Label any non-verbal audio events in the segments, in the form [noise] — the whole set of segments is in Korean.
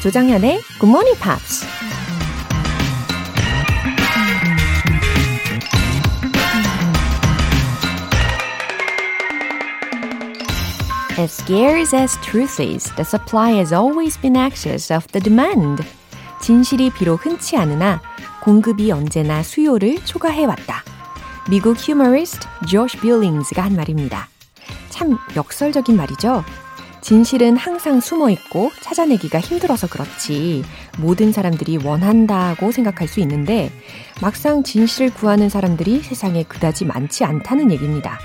조정현의 Good Morning Pops. As scarce as truth is, the supply has always been excess of the demand. 진실이 비록 흔치 않으나 공급이 언제나 수요를 초과해왔다. 미국 휴머리스트 조시 빌링스가 한 말입니다. 참 역설적인 말이죠. 진실은 항상 숨어 있고 찾아내기가 힘들어서 그렇지 모든 사람들이 원한다고 생각할 수 있는데 막상 진실을 구하는 사람들이 세상에 그다지 많지 않다는 얘기입니다.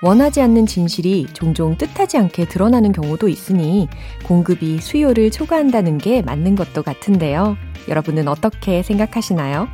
원하지 않는 진실이 종종 뜻하지 않게 드러나는 경우도 있으니 공급이 수요를 초과한다는 게 맞는 것도 같은데요. 여러분은 어떻게 생각하시나요?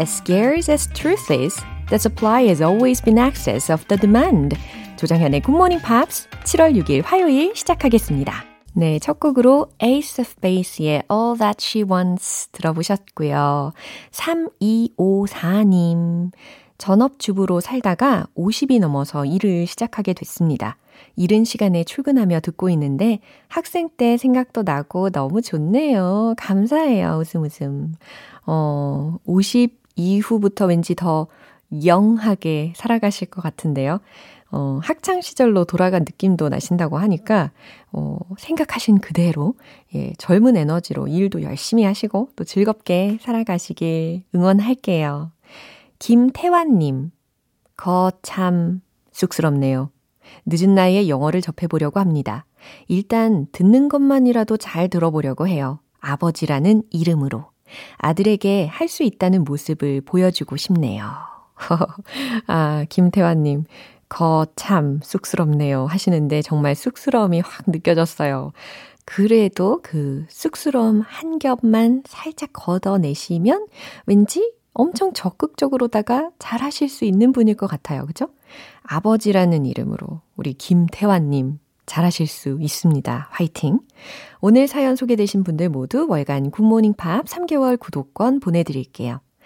As scarce as truth is, the supply has always been excess of the demand. Good Morning Pops 7월 6일 화요일 시작하겠습니다. 네, 첫 곡으로 Ace of Base의 All That She Wants 들어보셨고요. 3254님. 전업주부로 살다가 50이 넘어서 일을 시작하게 됐습니다. 이른 시간에 출근하며 듣고 있는데 학생 때 생각도 나고 너무 좋네요. 감사해요. 웃음 웃음. 어, 50 이후부터 왠지 더 영하게 살아가실 것 같은데요. 어, 학창 시절로 돌아간 느낌도 나신다고 하니까, 어, 생각하신 그대로, 예, 젊은 에너지로 일도 열심히 하시고 또 즐겁게 살아가시길 응원할게요. 김태환님, 거참 쑥스럽네요. 늦은 나이에 영어를 접해보려고 합니다. 일단 듣는 것만이라도 잘 들어보려고 해요. 아버지라는 이름으로. 아들에게 할 수 있다는 모습을 보여주고 싶네요. [laughs] 아, 김태환님, 거참 쑥스럽네요. 하시는데 정말 쑥스러움이 확 느껴졌어요. 그래도 그 쑥스러움 한 겹만 살짝 걷어내시면 왠지 엄청 적극적으로다가 잘 하실 수 있는 분일 것 같아요. 그죠? 아버지라는 이름으로 우리 김태환님 잘 하실 수 있습니다. 화이팅! 오늘 사연 소개되신 분들 모두 월간 굿모닝 팝스 3개월 구독권 보내드릴게요.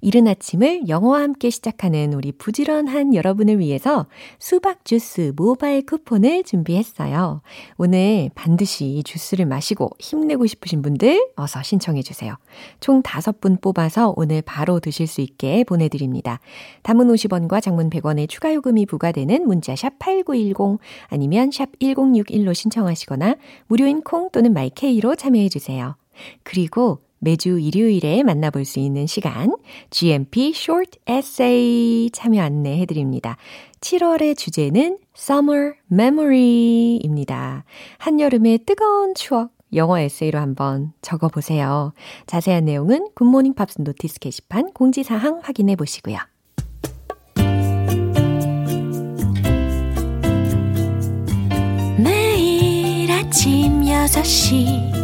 이른 아침을 영어와 함께 시작하는 우리 부지런한 여러분을 위해서 수박 주스 모바일 쿠폰을 준비했어요. 오늘 반드시 주스를 마시고 힘내고 싶으신 분들 어서 신청해 주세요. 총 5분 뽑아서 오늘 바로 드실 수 있게 보내드립니다. 담은 50원과 장문 100원의 추가 요금이 부과되는 문자 샵 8910 아니면 샵 1061로 신청하시거나 무료인 콩 또는 마이케이로 참여해 주세요. 그리고 매주 일요일에 만나볼 수 있는 시간, GMP Short Essay 참여 안내해 드립니다. 7월의 주제는 Summer Memory입니다. 한여름의 뜨거운 추억, 영어 에세이로 한번 적어 보세요. 자세한 내용은 굿모닝 팝스 notice 게시판 공지사항 확인해 보시고요. 아침 6시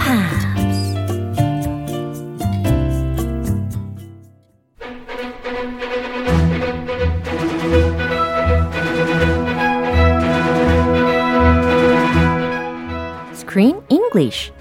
English.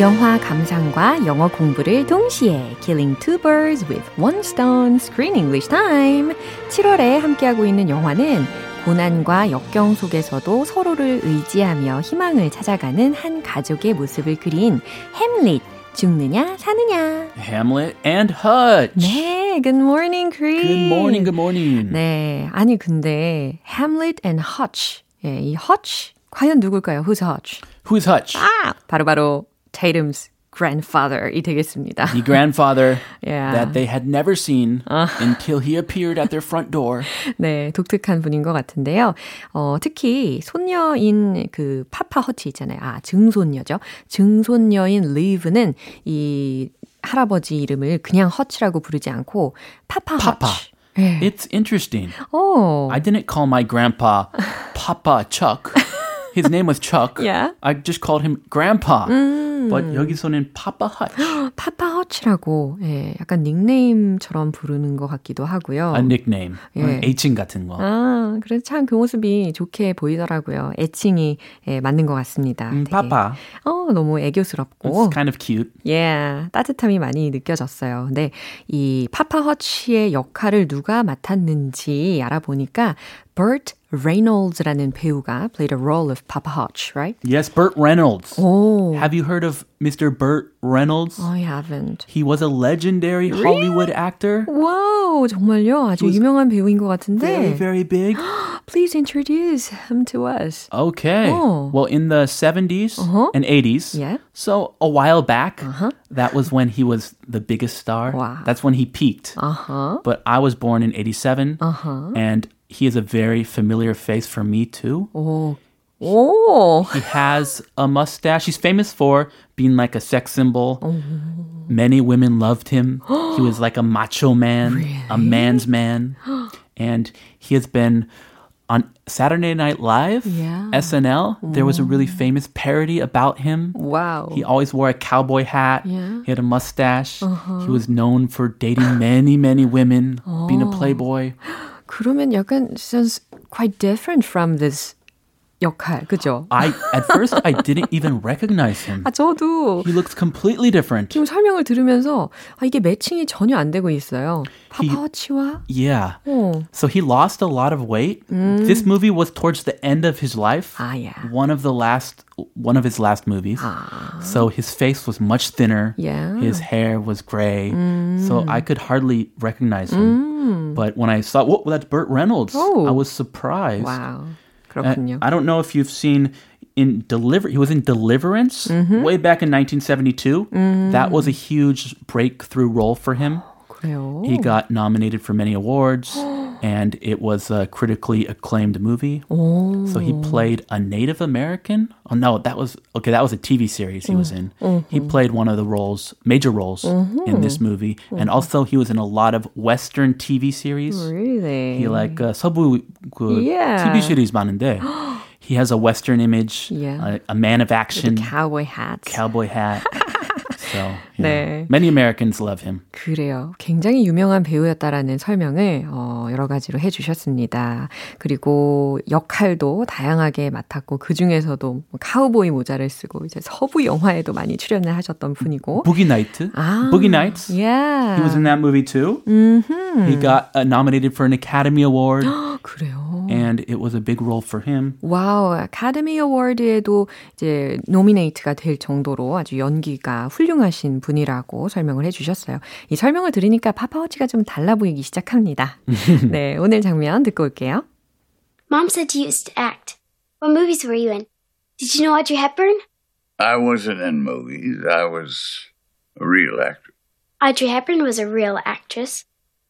영화 감상과 영어 공부를 동시에 Killing two birds with one stone Screen English Time 7월에 함께하고 있는 영화는 고난과 역경 속에서도 서로를 의지하며 희망을 찾아가는 한 가족의 모습을 그린 햄릿 죽느냐 사느냐 Hamlet and Hutch. 네, good morning, Chris. Good morning, good morning. 네, 아니 근데 Hamlet and Hutch, 예, 이 Hutch 과연 누굴까요? Who's Hutch? Who's Hutch? 아, 바로 바로 Tatum's grandfather이 되겠습니다. The grandfather Yeah. that they had never seen until he appeared at their front door. 네, 독특한 분인 것 같은데요. 어, 특히 손녀인 그 파파 허치 있잖아요. 아, 증손녀죠. 증손녀인 리브는 이 할아버지 이름을 그냥 허치라고 부르지 않고 파파 Papa. 허치. 예. It's interesting. 오. I didn't call my grandpa Papa Chuck. His name was Chuck. [laughs] Yeah. I just called him Grandpa. But 여기서는 Papa Hutch. [gasps] 파파 허치라고 예, 약간 닉네임처럼 부르는 것 같기도 하고요. A nickname. 예. 애칭 같은 거. 아, 그래서 참 그 모습이 좋게 보이더라고요. 애칭이 예, 맞는 것 같습니다. 음, 되게, Papa. 어, 너무 애교스럽고. It's kind of cute. 예, 따뜻함이 많이 느껴졌어요. 근데 이 파파 허치의 역할을 누가 맡았는지 알아보니까 Burt Reynolds라는 배우가 played a role of Papa Hutch, right? Yes, Burt Reynolds. 오, Have you heard of Mr. Burt Reynolds? I haven't. He was a legendary Hollywood actor. 와우, 정말요? 아주 was 유명한 배우인 것 Very, 같은데. very big. [gasps] Please introduce him to us. Okay. Oh. Well, in the 70s Uh-huh. and 80s, Yeah. so a while back, that was when he was the biggest star. Wow. That's when he peaked. 아하. But I was born in 87, Uh-huh. and he is a very familiar face for me too. 오. 오. He has a mustache. He's famous for being like a sex symbol. Oh. Many women loved him. he was like a macho man, a man's man. [gasps] and he has been on Saturday Night Live, Yeah. SNL. There was a really famous parody about him. 와우. He always wore a cowboy hat. Yeah. Uh-huh. He had a mustache. He was known for dating many, many women, being a Oh. playboy. [gasps] 그러면 약간 sounds quite different from this 역할, 그죠? I at first I didn't even recognize him. 아, 저도 He looks completely different. 지금 설명을 들으면서 아, 이게 매칭이 전혀 안 되고 있어요. He- 파파워치와 Yeah. 어. So he lost a lot of weight. This movie was towards the end of his life. 아, yeah. One of the last one of his last movies. So his face was much thinner. Yeah. His hair was gray. So I could hardly recognize him. But when I saw, whoa, that's Burt Reynolds. Oh. I was surprised. 와우. And 그렇군요. I don't know if you've seen in Deliver. He was in Deliverance Mm-hmm. way back in 1972. That was a huge breakthrough role for him. [gasps] 그래요. He got nominated for many awards, [gasps] and it was a critically acclaimed movie. So he played a Native American. Oh no, that was okay. That was a TV series he was in. He played one of the roles, major roles in this movie, and also he was in a lot of Western TV series. really? He like uh, 서부 그 Yeah. TV series 많은데 [gasps] he has a Western image, Yeah. a, a man of action, cowboy hats. cowboy hat. [laughs] So. 네. many Americans love him. 그래요. 굉장히 유명한 배우였다라는 설명을 어, 여러 가지로 해주셨습니다. 그리고 역할도 다양하게 맡았고 그 중에서도 뭐 카우보이 모자를 쓰고 이제 서부 영화에도 많이 출연을 하셨던 분이고. Boogie Night. 아, Boogie Nights. Yeah. He was in that movie too. 음흠. He got uh, nominated for an Academy Award, 그래요. And it was a big role for him. 와우, 아카데미 어워드에도 이제 노미네이트가 될 정도로 아주 연기가 훌륭하신 분이라고 설명을 해 주셨어요. 이 설명을 들으니까 파파워치가 좀 달라 보이기 시작합니다. 네, 오늘 장면 듣고 올게요. Mom said you used to act. What movies were you in? Did you know Audrey Hepburn? I wasn't in movies. I was a real actor. Audrey Hepburn was a real actress,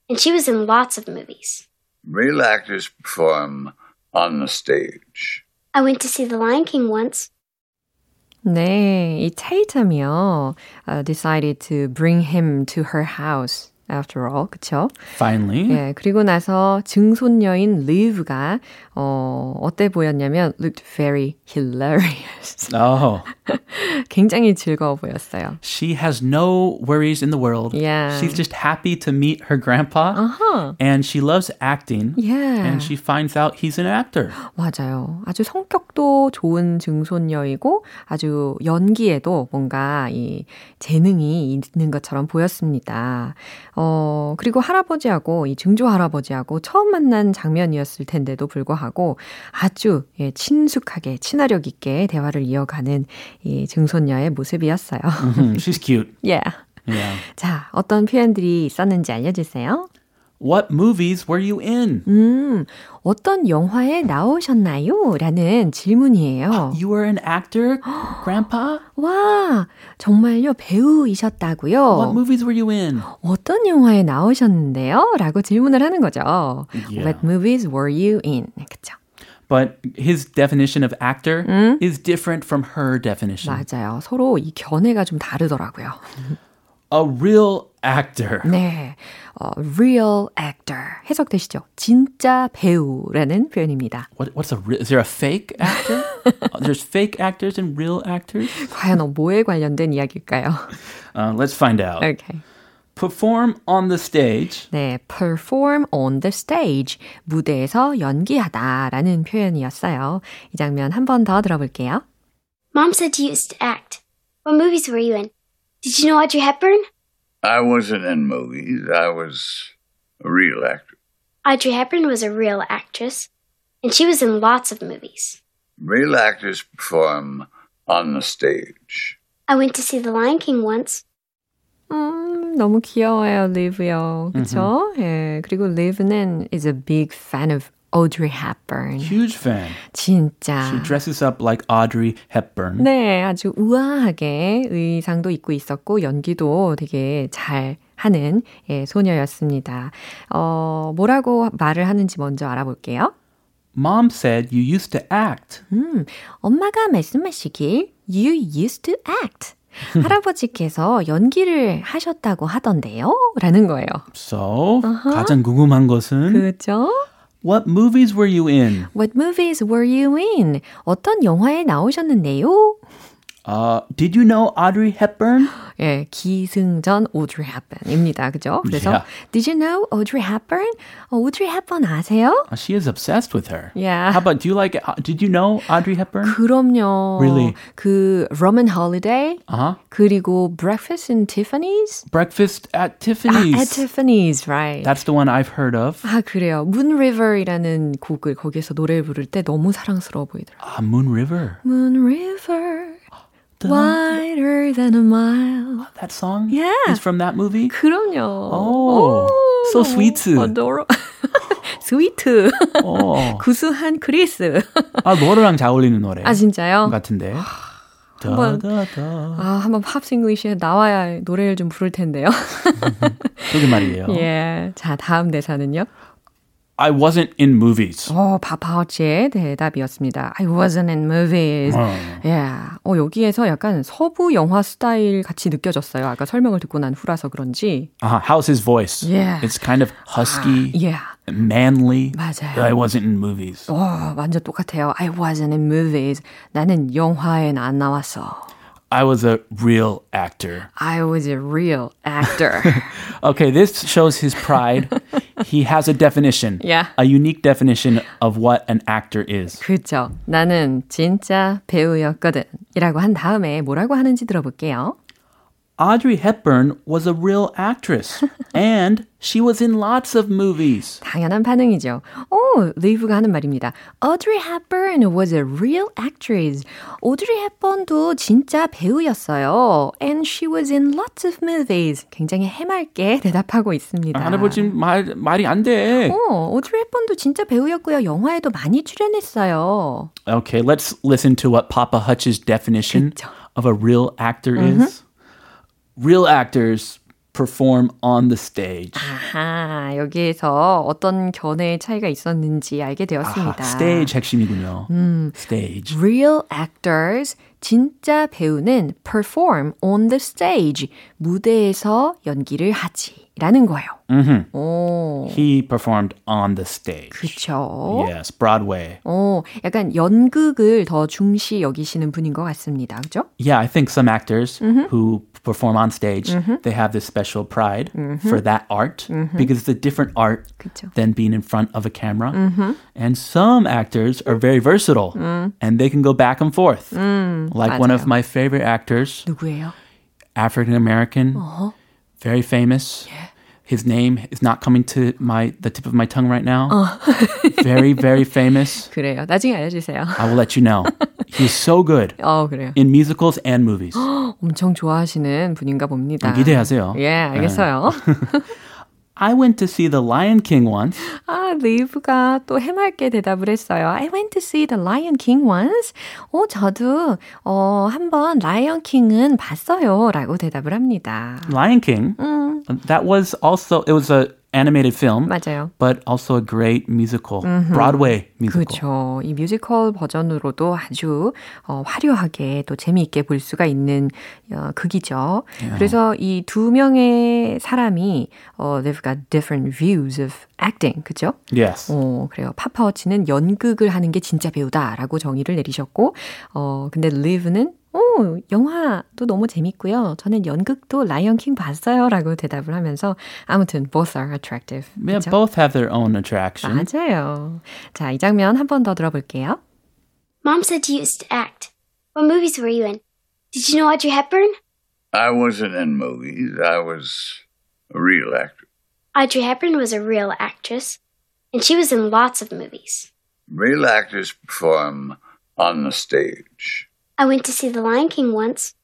and she was in lots of movies. Real actors perform on the stage. I went to see The Lion King once. 네, 이 테이텀이요, uh, decided to bring him to her house. After all, 그쵸? Finally, 예, 그리고 나서 증손녀인 리브가 어, 어때 보였냐면 looked very hilarious. oh, 굉장히 즐거워 보였어요. she has no worries in the world. Yeah. she's just happy to meet her grandpa, 아하. and she loves acting. Yeah. And she finds out he's an actor. 맞아요. 아주 성격도 좋은 증손녀이고 아주 연기에도 뭔가 이 재능이 있는 것처럼 보였습니다. 어, 그리고 할아버지하고 이 증조 할아버지하고 처음 만난 장면이었을 텐데도 불구하고 아주 예, 친숙하게 친화력 있게 대화를 이어가는 이 증손녀의 모습이었어요. She's cute. [laughs] yeah. Yeah. 자, 어떤 표현들이 있었는지 알려주세요. What movies were you in? 음, 어떤 영화에 나오셨나요? 라는 질문이에요. You were an actor, Grandpa? 와, 정말요, What 배우이셨다고요? movies were you in? 어떤 영화에 나오셨는데요? 라고 질문을 하는 거죠. Yeah. What movies were you in? 그쵸. But his definition of actor is different from her definition. 맞아요. 서로 이 견해가 좀 다르더라고요. A real actor. 네, 어, real actor 해석되시죠? 진짜 배우라는 표현입니다. What, what's a re- is there a fake actor? Uh, There's fake actors and real actors. 과연 어, 뭐에 관련된 이야기일까요? Uh, let's find out. Okay. Perform on the stage. 네, perform on the stage. 무대에서 연기하다라는 표현이었어요. 이 장면 한 번 더 들어볼게요. Mom said you used to act. What movies were you in? Did you know Audrey Hepburn? I wasn't in movies. I was a real actor. Audrey Hepburn was a real actress, and she was in lots of movies. Real actors perform on the stage. I went to see The Lion King once. 음, 너무 귀여워요, 리브요. 그쵸? 예, 그리고 리브는 is a big fan of Audrey Hepburn. Huge fan. 진짜. She dresses up like Audrey Hepburn. 네, 아주 우아하게 의상도 입고 있었고 연기도 되게 잘 하는 예, 소녀였습니다. 어, 뭐라고 말을 하는지 먼저 알아볼게요. Mom said you used to act. 음, 엄마가 말씀하시길 you used to act. [laughs] 할아버지께서 연기를 하셨다고 하던데요? 라는 거예요. So, 가장 궁금한 것은 그죠? What movies were you in? What movies were you in? 어떤 영화에 나오셨는데요? Uh, did you know Audrey Hepburn? [gasps] 예, 기승전 Audrey Hepburn입니다. 그죠? 그래서 Yeah. Did you know Audrey Hepburn? 어, Audrey Hepburn 아세요? Uh, she is obsessed with her. Yeah. How about, do you like, uh, did you know Audrey Hepburn? 그럼요. Really? 그 Roman Holiday Uh-huh. 그리고 Breakfast in Tiffany's? Breakfast at 아, Tiffany's. at Tiffany's, right. That's the one I've heard of. 아, 그래요. Moon River이라는 곡을 거기서 노래를 부를 때 너무 사랑스러워 보이더라고요. Ah, Moon River. Moon River, Wider than a mile. That song Yeah. is from that movie? 그럼요. Oh, so sweet. 어도로. 스위트. [laughs] 어. 구수한 크리스. 아, 노래랑 잘 어울리는 노래 아, 진짜요? 같은데. 한번-. 아, 한번 Pops English에 나와야 노래를 좀 부를 텐데요. [laughs] 그게 말이에요. [laughs] 예. 자, 다음 대사는요. I wasn't in movies. 어, 파파우치의 대답이었습니다. I wasn't in movies. 어. 예. 어, 여기에서 약간 서부 영화 스타일 같이 느껴졌어요. 아까 설명을 듣고 난 후라서 그런지. Uh, how's his voice? Yeah. It's kind of husky, 예. manly. 맞아요. I wasn't in movies. 어, 완전 똑같아요. I wasn't in movies. 나는 영화엔 안 나왔어. I was a real actor. I was a real actor. [laughs] Okay, this shows his pride. [laughs] he has a definition. Yeah. A unique definition of what an actor is. 그렇죠. 나는 진짜 배우였거든. 이라고 한 다음에 뭐라고 하는지 들어볼게요. Audrey Hepburn was a real actress, [laughs] and she was in lots of movies. 당연한 반응이죠. 오, 리브가 하는 말입니다. Audrey Hepburn was a real actress. 오드리 헵번도 진짜 배우였어요. And she was in lots of movies. 굉장히 해맑게 [laughs] 대답하고 있습니다. 할아버지 말 말이 안 돼. 어, 오드리 헵번도 진짜 배우였고요. 영화에도 많이 출연했어요. Okay, let's listen to what Papa Hutch's definition 그쵸. of a real actor is. Real actors perform on the stage. 아하, 여기에서 어떤 견해의 차이가 있었는지 알게 되었습니다. 아, stage 핵심이군요. stage. Real actors, 진짜 배우는 perform on the stage, 무대에서 연기를 하지. 라는 거예요. 오, He performed on the stage. 그쵸. Yes, Broadway. 오, 약간 연극을 더 중시 여기시는 분인 것 같습니다. 그죠? Yeah, I think some actors who perform on stage, they have this special pride for that art because it's a different art 그쵸. than being in front of a camera. And some actors are very versatile and they can go back and forth. like one of 맞아요. my favorite actors, 누구예요? African American, very famous. His name is not coming to my the tip of my tongue right now. [laughs] very, very famous. 그래요. 나중에 알려주세요. I will let you know. He's so good [laughs] 어, 그래요. in musicals and movies. [gasps] 엄청 좋아하시는 분인가 봅니다. 기대하세요. 예, 알겠어요. [laughs] I went to see The Lion King once. 아, 리브가 또 해맑게 대답을 했어요. I went to see the Lion King once. 어, 저도, 어, 한번 라이언 킹은 봤어요. 라고 대답을 합니다. Lion King. That was also it was a animated film, 맞아요. but also a great musical, Broadway musical. 그렇죠. 이 뮤지컬 버전으로도 아주 어, 화려하게 또 재미있게 볼 수가 있는 어, 극이죠. 그래서 이 두 명의 사람이 어, they've got different views of acting, 그죠? Yes. 어, 그래요. 파파워치는 연극을 하는 게 진짜 배우다라고 정의를 내리셨고, 어, 근데 리브는 오, 영화도 너무 재밌고요. 저는 연극도 라이언 킹 봤어요. 라고 대답을 하면서 아무튼 both are attractive. Yeah, 그쵸? both have their own attraction. 맞아요. 자, 이 장면 한 번 더 들어볼게요. Mom said you used to act. What movies were you in? Did you know Audrey Hepburn? I wasn't in movies. I was a real actor. Audrey Hepburn was a real actress, and she was in lots of movies. Real actors perform on the stage. I went to see The Lion King once.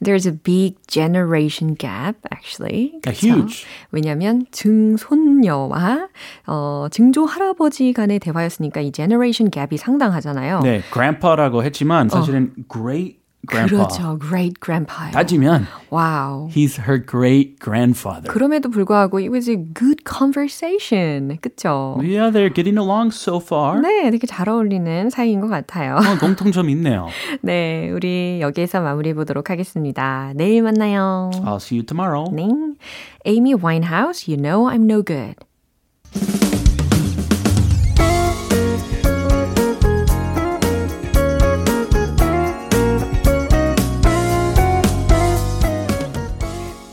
There's a big generation gap, actually. A 그쵸? huge. 왜냐면 증손녀와 어, 증조 할아버지 간의 대화였으니까 이 generation gap이 상당하잖아요. 네, grandpa라고 했지만 사실은 great grandpa. 그렇죠. great grandpa. 따지면 와우. he's her great grandfather. 그럼에도 불구하고 it was a good conversation. 그쵸? Yeah, they're getting along so far. 네, 되게 잘 어울리는 사이인 것 같아요. 어, 공통점 있네요. 네, 우리 여기에서 마무리해 보도록 하겠습니다. 내일 만나요. I'll see you tomorrow. 네. Amy Winehouse, You Know I'm No Good.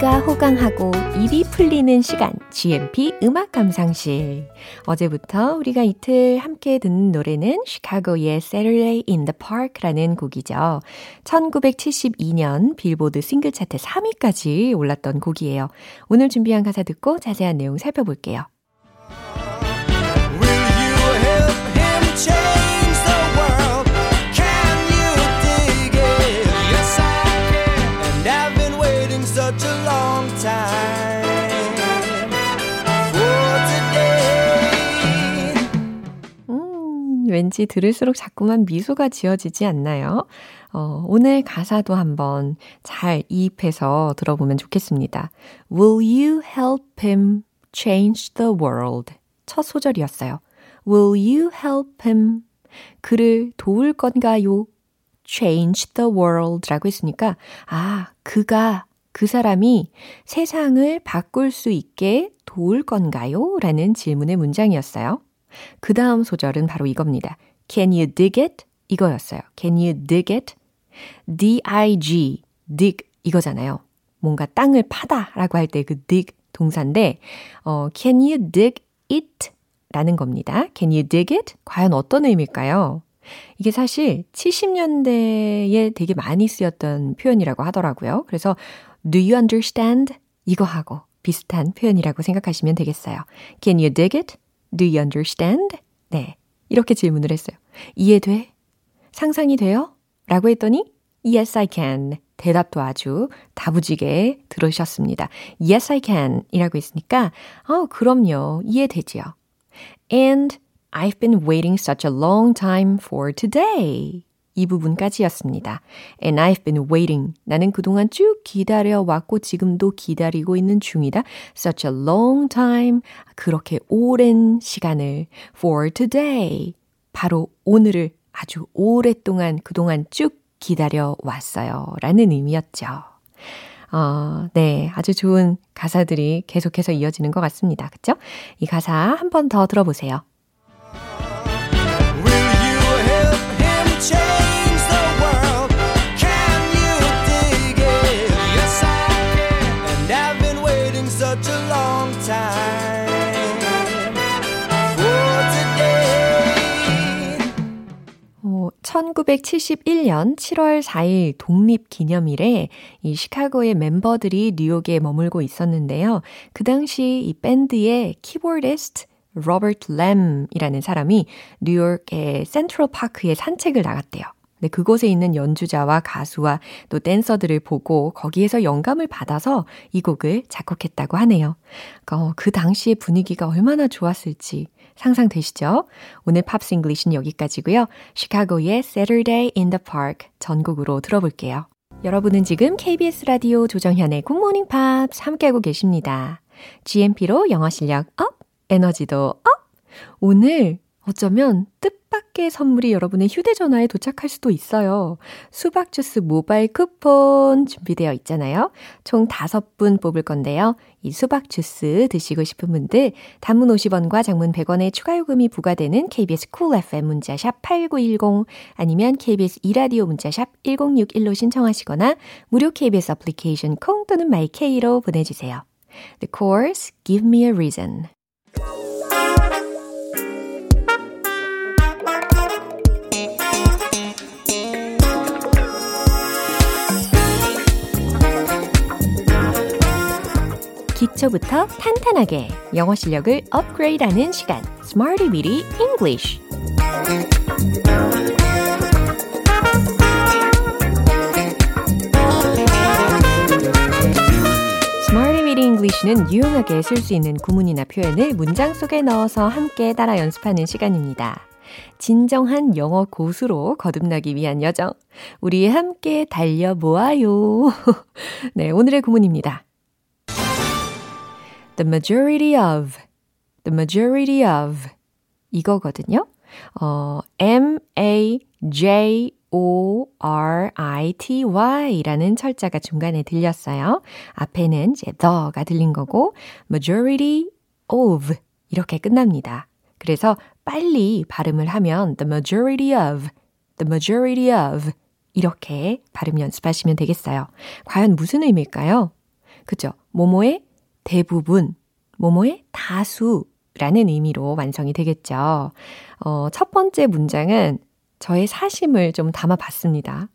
귀가 호강하고 입이 풀리는 시간 GMP 음악 감상실 어제부터 우리가 이틀 함께 듣는 노래는 시카고의 Saturday in the Park라는 곡이죠. 1972년 빌보드 싱글 차트 3위까지 올랐던 곡이에요. 오늘 준비한 가사 듣고 자세한 내용 살펴볼게요. 왠지 들을수록 자꾸만 미소가 지어지지 않나요? 어, 오늘 가사도 한번 잘 이입해서 들어보면 좋겠습니다. Will you help him change the world? 첫 소절이었어요. Will you help him? 그를 도울 건가요? change the world 라고 했으니까, 아, 그가, 그 사람이 세상을 바꿀 수 있게 도울 건가요? 라는 질문의 문장이었어요. 그 다음 소절은 바로 이겁니다. Can you dig it? 이거였어요. Can you dig it? D-I-G, dig 이거잖아요. 뭔가 땅을 파다 라고 할 때 그 dig 동사인데, 어, can you dig it? 라는 겁니다. Can you dig it? 과연 어떤 의미일까요? 이게 사실 70년대에 되게 많이 쓰였던 표현이라고 하더라고요. 그래서 do you understand? 이거하고 비슷한 표현이라고 생각하시면 되겠어요. Can you dig it? Do you understand? 네. 이렇게 질문을 했어요. 이해돼? 상상이 돼요? 라고 했더니 Yes, I can. 대답도 아주 다부지게 들으셨습니다. Yes, I can. 이라고 했으니까, 어, 그럼요. 이해되지요. And I've been waiting such a long time for today. 이 부분까지였습니다. And I've been waiting. 나는 그동안 쭉 기다려왔고 지금도 기다리고 있는 중이다. Such a long time. 그렇게 오랜 시간을 for today. 바로 오늘을 아주 오랫동안 그동안 쭉 기다려왔어요. 라는 의미였죠. 어, 네. 아주 좋은 가사들이 계속해서 이어지는 것 같습니다. 그쵸? 이 가사 한 번 더 들어보세요. 1971년 7월 4일 독립 기념일에 이 시카고의 멤버들이 뉴욕에 머물고 있었는데요. 그 당시 이 밴드의 키보디스트 로버트 램이라는 사람이 뉴욕의 센트럴 파크에 산책을 나갔대요. 네, 그곳에 있는 연주자와 가수와 또 댄서들을 보고 거기에서 영감을 받아서 이 곡을 작곡했다고 하네요. 어, 그 당시의 분위기가 얼마나 좋았을지 상상되시죠? 오늘 Pops English는 여기까지고요. 시카고의 Saturday in the Park 전곡으로 들어볼게요. 여러분은 지금 KBS 라디오 조정현의 굿모닝 팝스 함께하고 계십니다. GMP로 영어 실력 up, 에너지도 up! 오늘 어쩌면 뜻밖의 선물이 여러분의 휴대전화에 도착할 수도 있어요. 수박 주스 모바일 쿠폰 준비되어 있잖아요. 총 5분 뽑을 건데요. 이 수박 주스 드시고 싶은 분들 단문 50원과 장문 100원의 추가 요금이 부과되는 KBS 쿨 cool FM 문자샵 8910 아니면 KBS 이라디오 문자샵 1061로 신청하시거나 무료 KBS 애플리케이션 콩 또는 마이케이로 보내주세요. The Corrs Give Me a Reason 기초부터 탄탄하게 영어 실력을 업그레이드하는 시간 Smarty Weedy English English는 유용하게 쓸 수 있는 구문이나 표현을 문장 속에 넣어서 함께 따라 연습하는 시간입니다. 진정한 영어 고수로 거듭나기 위한 여정. 우리 함께 달려보아요. [laughs] 네, 오늘의 구문입니다. The majority of, the majority of 이거거든요. 어, M-A-J-O-R-I-T-Y라는 철자가 중간에 들렸어요. 앞에는 이제 the가 들린 거고 majority of 이렇게 끝납니다. 그래서 빨리 발음을 하면 the majority of, the majority of 이렇게 발음 연습하시면 되겠어요. 과연 무슨 의미일까요? 그죠? 모모의 대부분, 모모의 다수 라는 의미로 완성이 되겠죠. 어, 첫 번째 문장은 저의 사심을 좀 담아 봤습니다.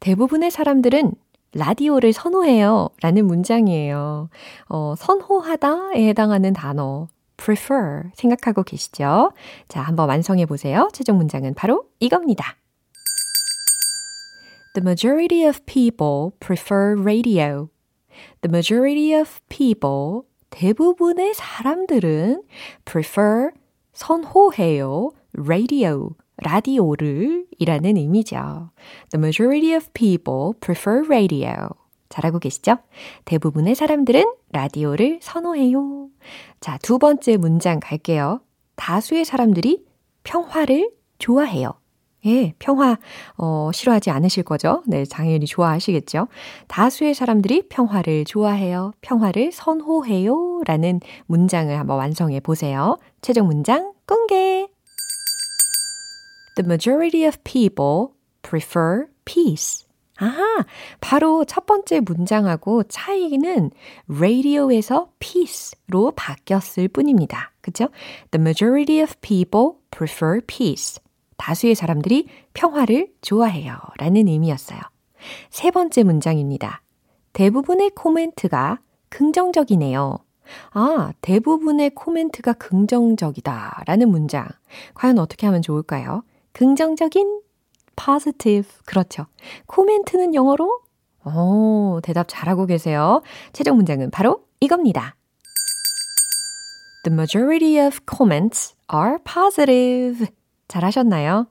대부분의 사람들은 라디오를 선호해요. 라는 문장이에요. 어, 선호하다에 해당하는 단어, prefer 생각하고 계시죠? 자, 한번 완성해 보세요. 최종 문장은 바로 이겁니다. The majority of people prefer radio. The majority of people, 대부분의 사람들은 prefer, 선호해요, radio, 라디오를 이라는 의미죠. The majority of people prefer radio. 잘하고 계시죠? 대부분의 사람들은 라디오를 선호해요. 자, 두 번째 문장 갈게요. 다수의 사람들이 평화를 좋아해요. 예, 평화, 어, 싫어하지 않으실 거죠? 네, 당연히 좋아하시겠죠? 다수의 사람들이 평화를 좋아해요. 평화를 선호해요. 라는 문장을 한번 완성해 보세요. 최종 문장 공개! The majority of people prefer peace. 아하, 바로 첫 번째 문장하고 차이는 radio에서 peace로 바뀌었을 뿐입니다. 그죠? The majority of people prefer peace. 다수의 사람들이 평화를 좋아해요. 라는 의미였어요. 세 번째 문장입니다. 대부분의 코멘트가 긍정적이네요. 아, 대부분의 코멘트가 긍정적이다. 라는 문장. 과연 어떻게 하면 좋을까요? 긍정적인 positive. 그렇죠. 코멘트는 영어로? 오, 대답 잘하고 계세요. 최종 문장은 바로 이겁니다. The majority of comments are positive. 잘하셨나요?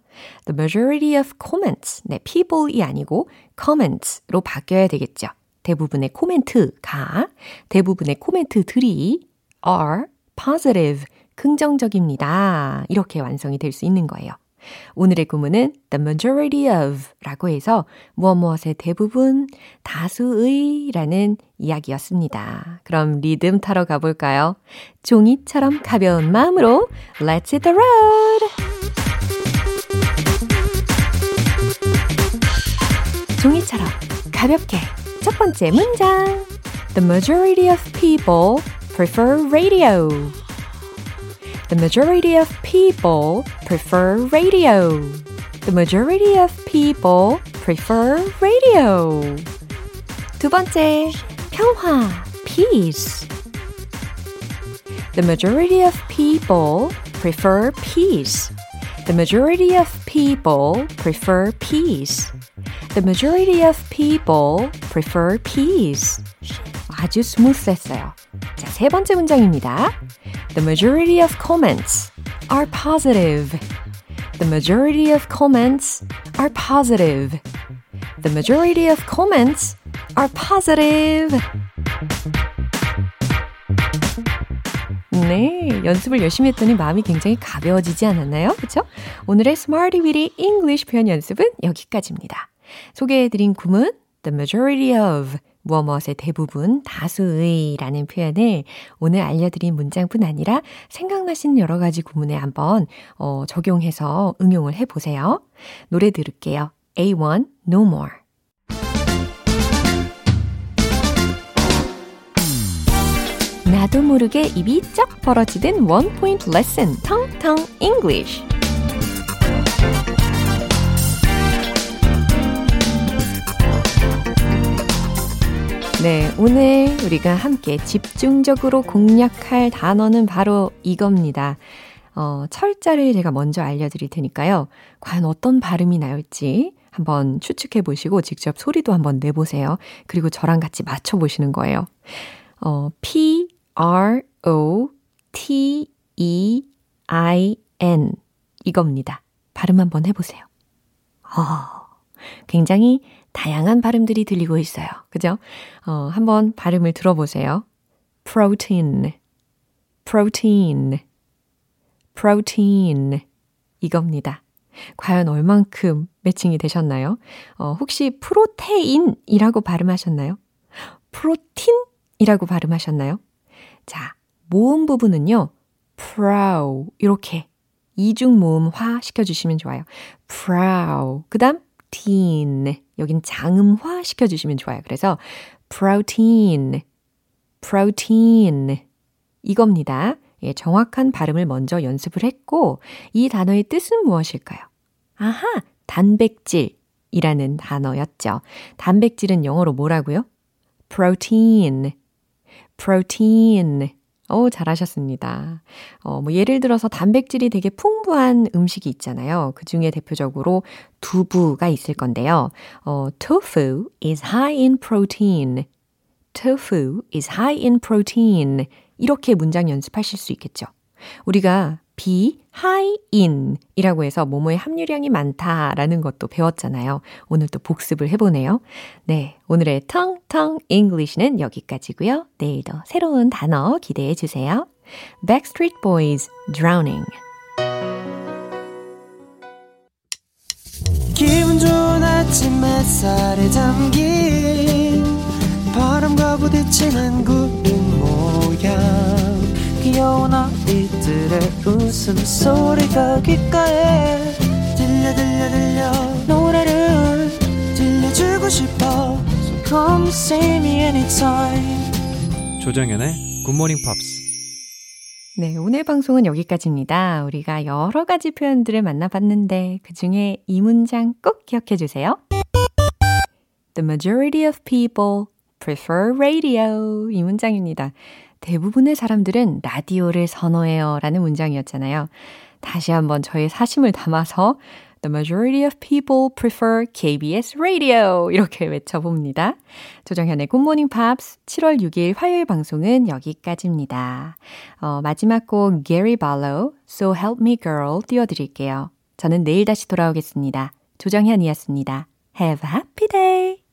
The majority of comments. 네, people이 아니고 comments로 바뀌어야 되겠죠. 대부분의 코멘트가, 대부분의 코멘트들이 are positive, 긍정적입니다. 이렇게 완성이 될 수 있는 거예요. 오늘의 구문은 the majority of 라고 해서 무엇 무엇의 대부분, 다수의 라는 이야기였습니다. 그럼 리듬 타러 가볼까요? 종이처럼 가벼운 마음으로 Let's hit the road! 종이처럼 가볍게 첫 번째 문장 The majority of people prefer radio. The majority of people prefer radio. The majority of people prefer radio. 두 번째, 평화, peace. The majority of people prefer peace. The majority of people prefer peace. The majority of people prefer peace. 아주 스무스했어요. 자, 세 번째 문장입니다. The majority of comments are positive. The majority of comments are positive. The majority of comments are positive. 네, 연습을 열심히 했더니 마음이 굉장히 가벼워지지 않았나요? 그렇죠? 오늘의 Smarty Weedy English 표현 연습은 여기까지입니다. 소개해드린 구문 the majority of 무엇무엇의 대부분, 다수의 라는 표현을 오늘 알려드린 문장뿐 아니라 생각나신 여러 가지 구문에 한번 어, 적용해서 응용을 해보세요. 노래 들을게요. A1, No More. 나도 모르게 입이 쩍 벌어지던 원 포인트 레슨 텅텅 English. 네, 오늘 우리가 함께 집중적으로 공략할 단어는 바로 이겁니다. 어, 철자를 제가 먼저 알려드릴 테니까요. 과연 어떤 발음이 나올지 한번 추측해 보시고 직접 소리도 한번 내보세요. 그리고 저랑 같이 맞춰 보시는 거예요. 어, P, R, O, T, E, I, N. 이겁니다. 발음 한번 해보세요. 어, 굉장히 다양한 발음들이 들리고 있어요. 그죠? 어, 한번 발음을 들어보세요. protein, protein, protein. 이겁니다. 과연 얼만큼 매칭이 되셨나요? 어, 혹시 프로테인이라고 발음하셨나요? 프로틴이라고 발음하셨나요? 자, 모음 부분은요, prow, 이렇게 이중 모음화 시켜주시면 좋아요. prow. 그 다음, teen. 여긴 장음화 시켜주시면 좋아요. 그래서 protein, protein. 이겁니다. 예, 정확한 발음을 먼저 연습을 했고, 이 단어의 뜻은 무엇일까요? 아하, 단백질이라는 단어였죠. 단백질은 영어로 뭐라고요? protein, protein. 오, 잘하셨습니다. 어, 뭐, 예를 들어서 단백질이 되게 풍부한 음식이 있잖아요. 그 중에 대표적으로 두부가 있을 건데요. 어, tofu is high in protein. tofu is high in protein. 이렇게 문장 연습하실 수 있겠죠. 우리가 be high in 이라고 해서 뭐뭐의 함유량이 많다라는 것도 배웠잖아요. 오늘 또 복습을 해보네요. 네. 오늘의 텅텅 English는 여기까지고요 내일도 새로운 단어 기대해 주세요. Backstreet Boys Drowning. 기분 좋은 아침 햇살에 담긴 바람과 부딪히는 구름 모양 귀여운 아이들의 웃음소리가 귓가에 들려 들려 들려 노래를 들려주고 싶어 So come see me anytime 조정연의 굿모닝 팝스 네, 오늘 방송은 여기까지입니다. 우리가 여러 가지 표현들을 만나봤는데 그 중에 이 문장 꼭 기억해 주세요. The majority of people prefer radio. 이 문장입니다. 대부분의 사람들은 라디오를 선호해요. 라는 문장이었잖아요. 다시 한번 저의 사심을 담아서 The majority of people prefer KBS radio. 이렇게 외쳐봅니다. 조정현의 Good Morning Pops 7월 6일 화요일 방송은 여기까지입니다. 어, 마지막 곡 Gary Barlow, So Help Me Girl 띄워드릴게요. 저는 내일 다시 돌아오겠습니다. 조정현이었습니다. Have a happy day!